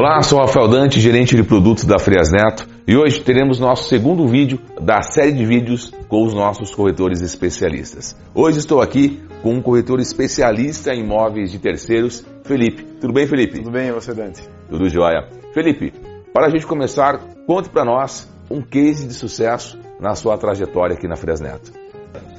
Olá, sou Rafael Dante, gerente de produtos da Frias Neto, e hoje teremos nosso segundo vídeo da série de vídeos com os nossos corretores especialistas. Hoje estou aqui com um corretor especialista em imóveis de terceiros, Felipe. Tudo bem, Felipe? Tudo bem, e você, Dante? Tudo jóia. Felipe, para a gente começar, conte para nós um case de sucesso na sua trajetória aqui na Frias Neto.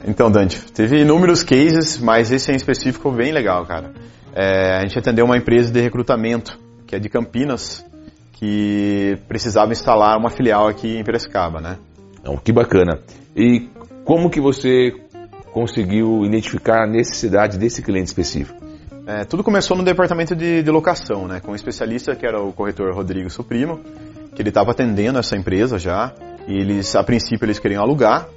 Então, Dante, teve inúmeros cases, mas esse em específico bem legal, cara. É, a gente atendeu uma empresa de recrutamento que é de Campinas, que precisava instalar uma filial aqui em Piracicaba, né? Então, que bacana. E como que você conseguiu identificar a necessidade desse cliente específico? É, tudo começou no departamento de, de, locação, né? Com um especialista que era o corretor Rodrigo Suprimo, que ele estava atendendo essa empresa já. E eles, a princípio, eles queriam alugar,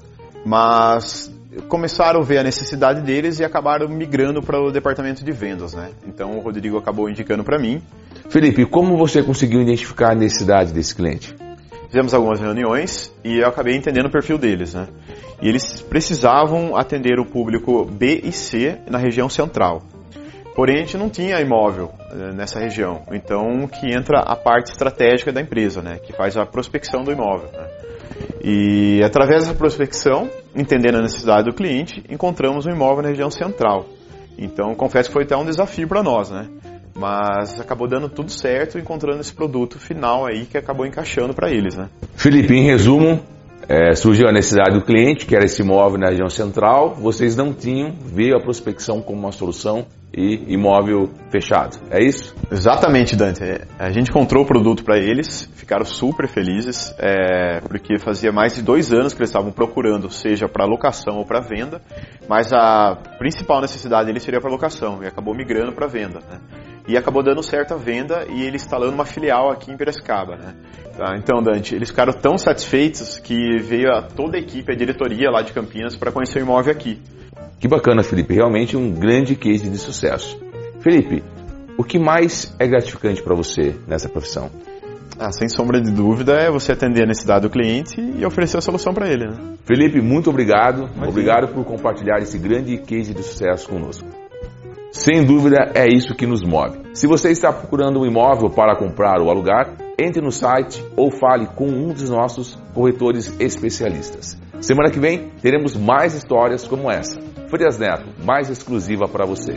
mas começaram a ver a necessidade deles e acabaram migrando para o departamento de vendas, né? Então o Rodrigo acabou indicando para mim. Felipe, como você conseguiu identificar a necessidade desse cliente? Fizemos algumas reuniões e eu acabei entendendo o perfil deles, né? E eles precisavam atender o público B e C na região central. Porém, a gente não tinha imóvel eh, nessa região. Então, que entra a parte estratégica da empresa, né? Que faz a prospecção do imóvel. Né? E através dessa prospecção, entendendo a necessidade do cliente, encontramos um imóvel na região central. Então, confesso que foi até um desafio para nós, né? Mas acabou dando tudo certo, encontrando esse produto final aí que acabou encaixando para eles, né? Felipe, em resumo, é, surgiu a necessidade do cliente, que era esse imóvel na região central, vocês não tinham, veio a prospecção como uma solução e imóvel fechado. É isso? Exatamente, Dante. A gente encontrou o produto para eles, ficaram super felizes, é, porque fazia mais de dois anos que eles estavam procurando, seja para locação ou para venda, mas a principal necessidade deles seria para locação e acabou migrando para venda. Né? E acabou dando certo a venda e ele instalando uma filial aqui em Piracicaba. Né? Tá, então, Dante, eles ficaram tão satisfeitos que veio a, toda a equipe, a diretoria lá de Campinas para conhecer o imóvel aqui. Que bacana, Felipe. Realmente um grande case de sucesso. Felipe, o que mais é gratificante para você nessa profissão? Ah, sem sombra de dúvida, é você atender a necessidade do cliente e oferecer a solução para ele. Né? Felipe, muito obrigado. Imagina. Obrigado por compartilhar esse grande case de sucesso conosco. Sem dúvida, é isso que nos move. Se você está procurando um imóvel para comprar ou alugar, entre no site ou fale com um dos nossos corretores especialistas. Semana que vem teremos mais histórias como essa. Frias Neto, mais exclusiva para você.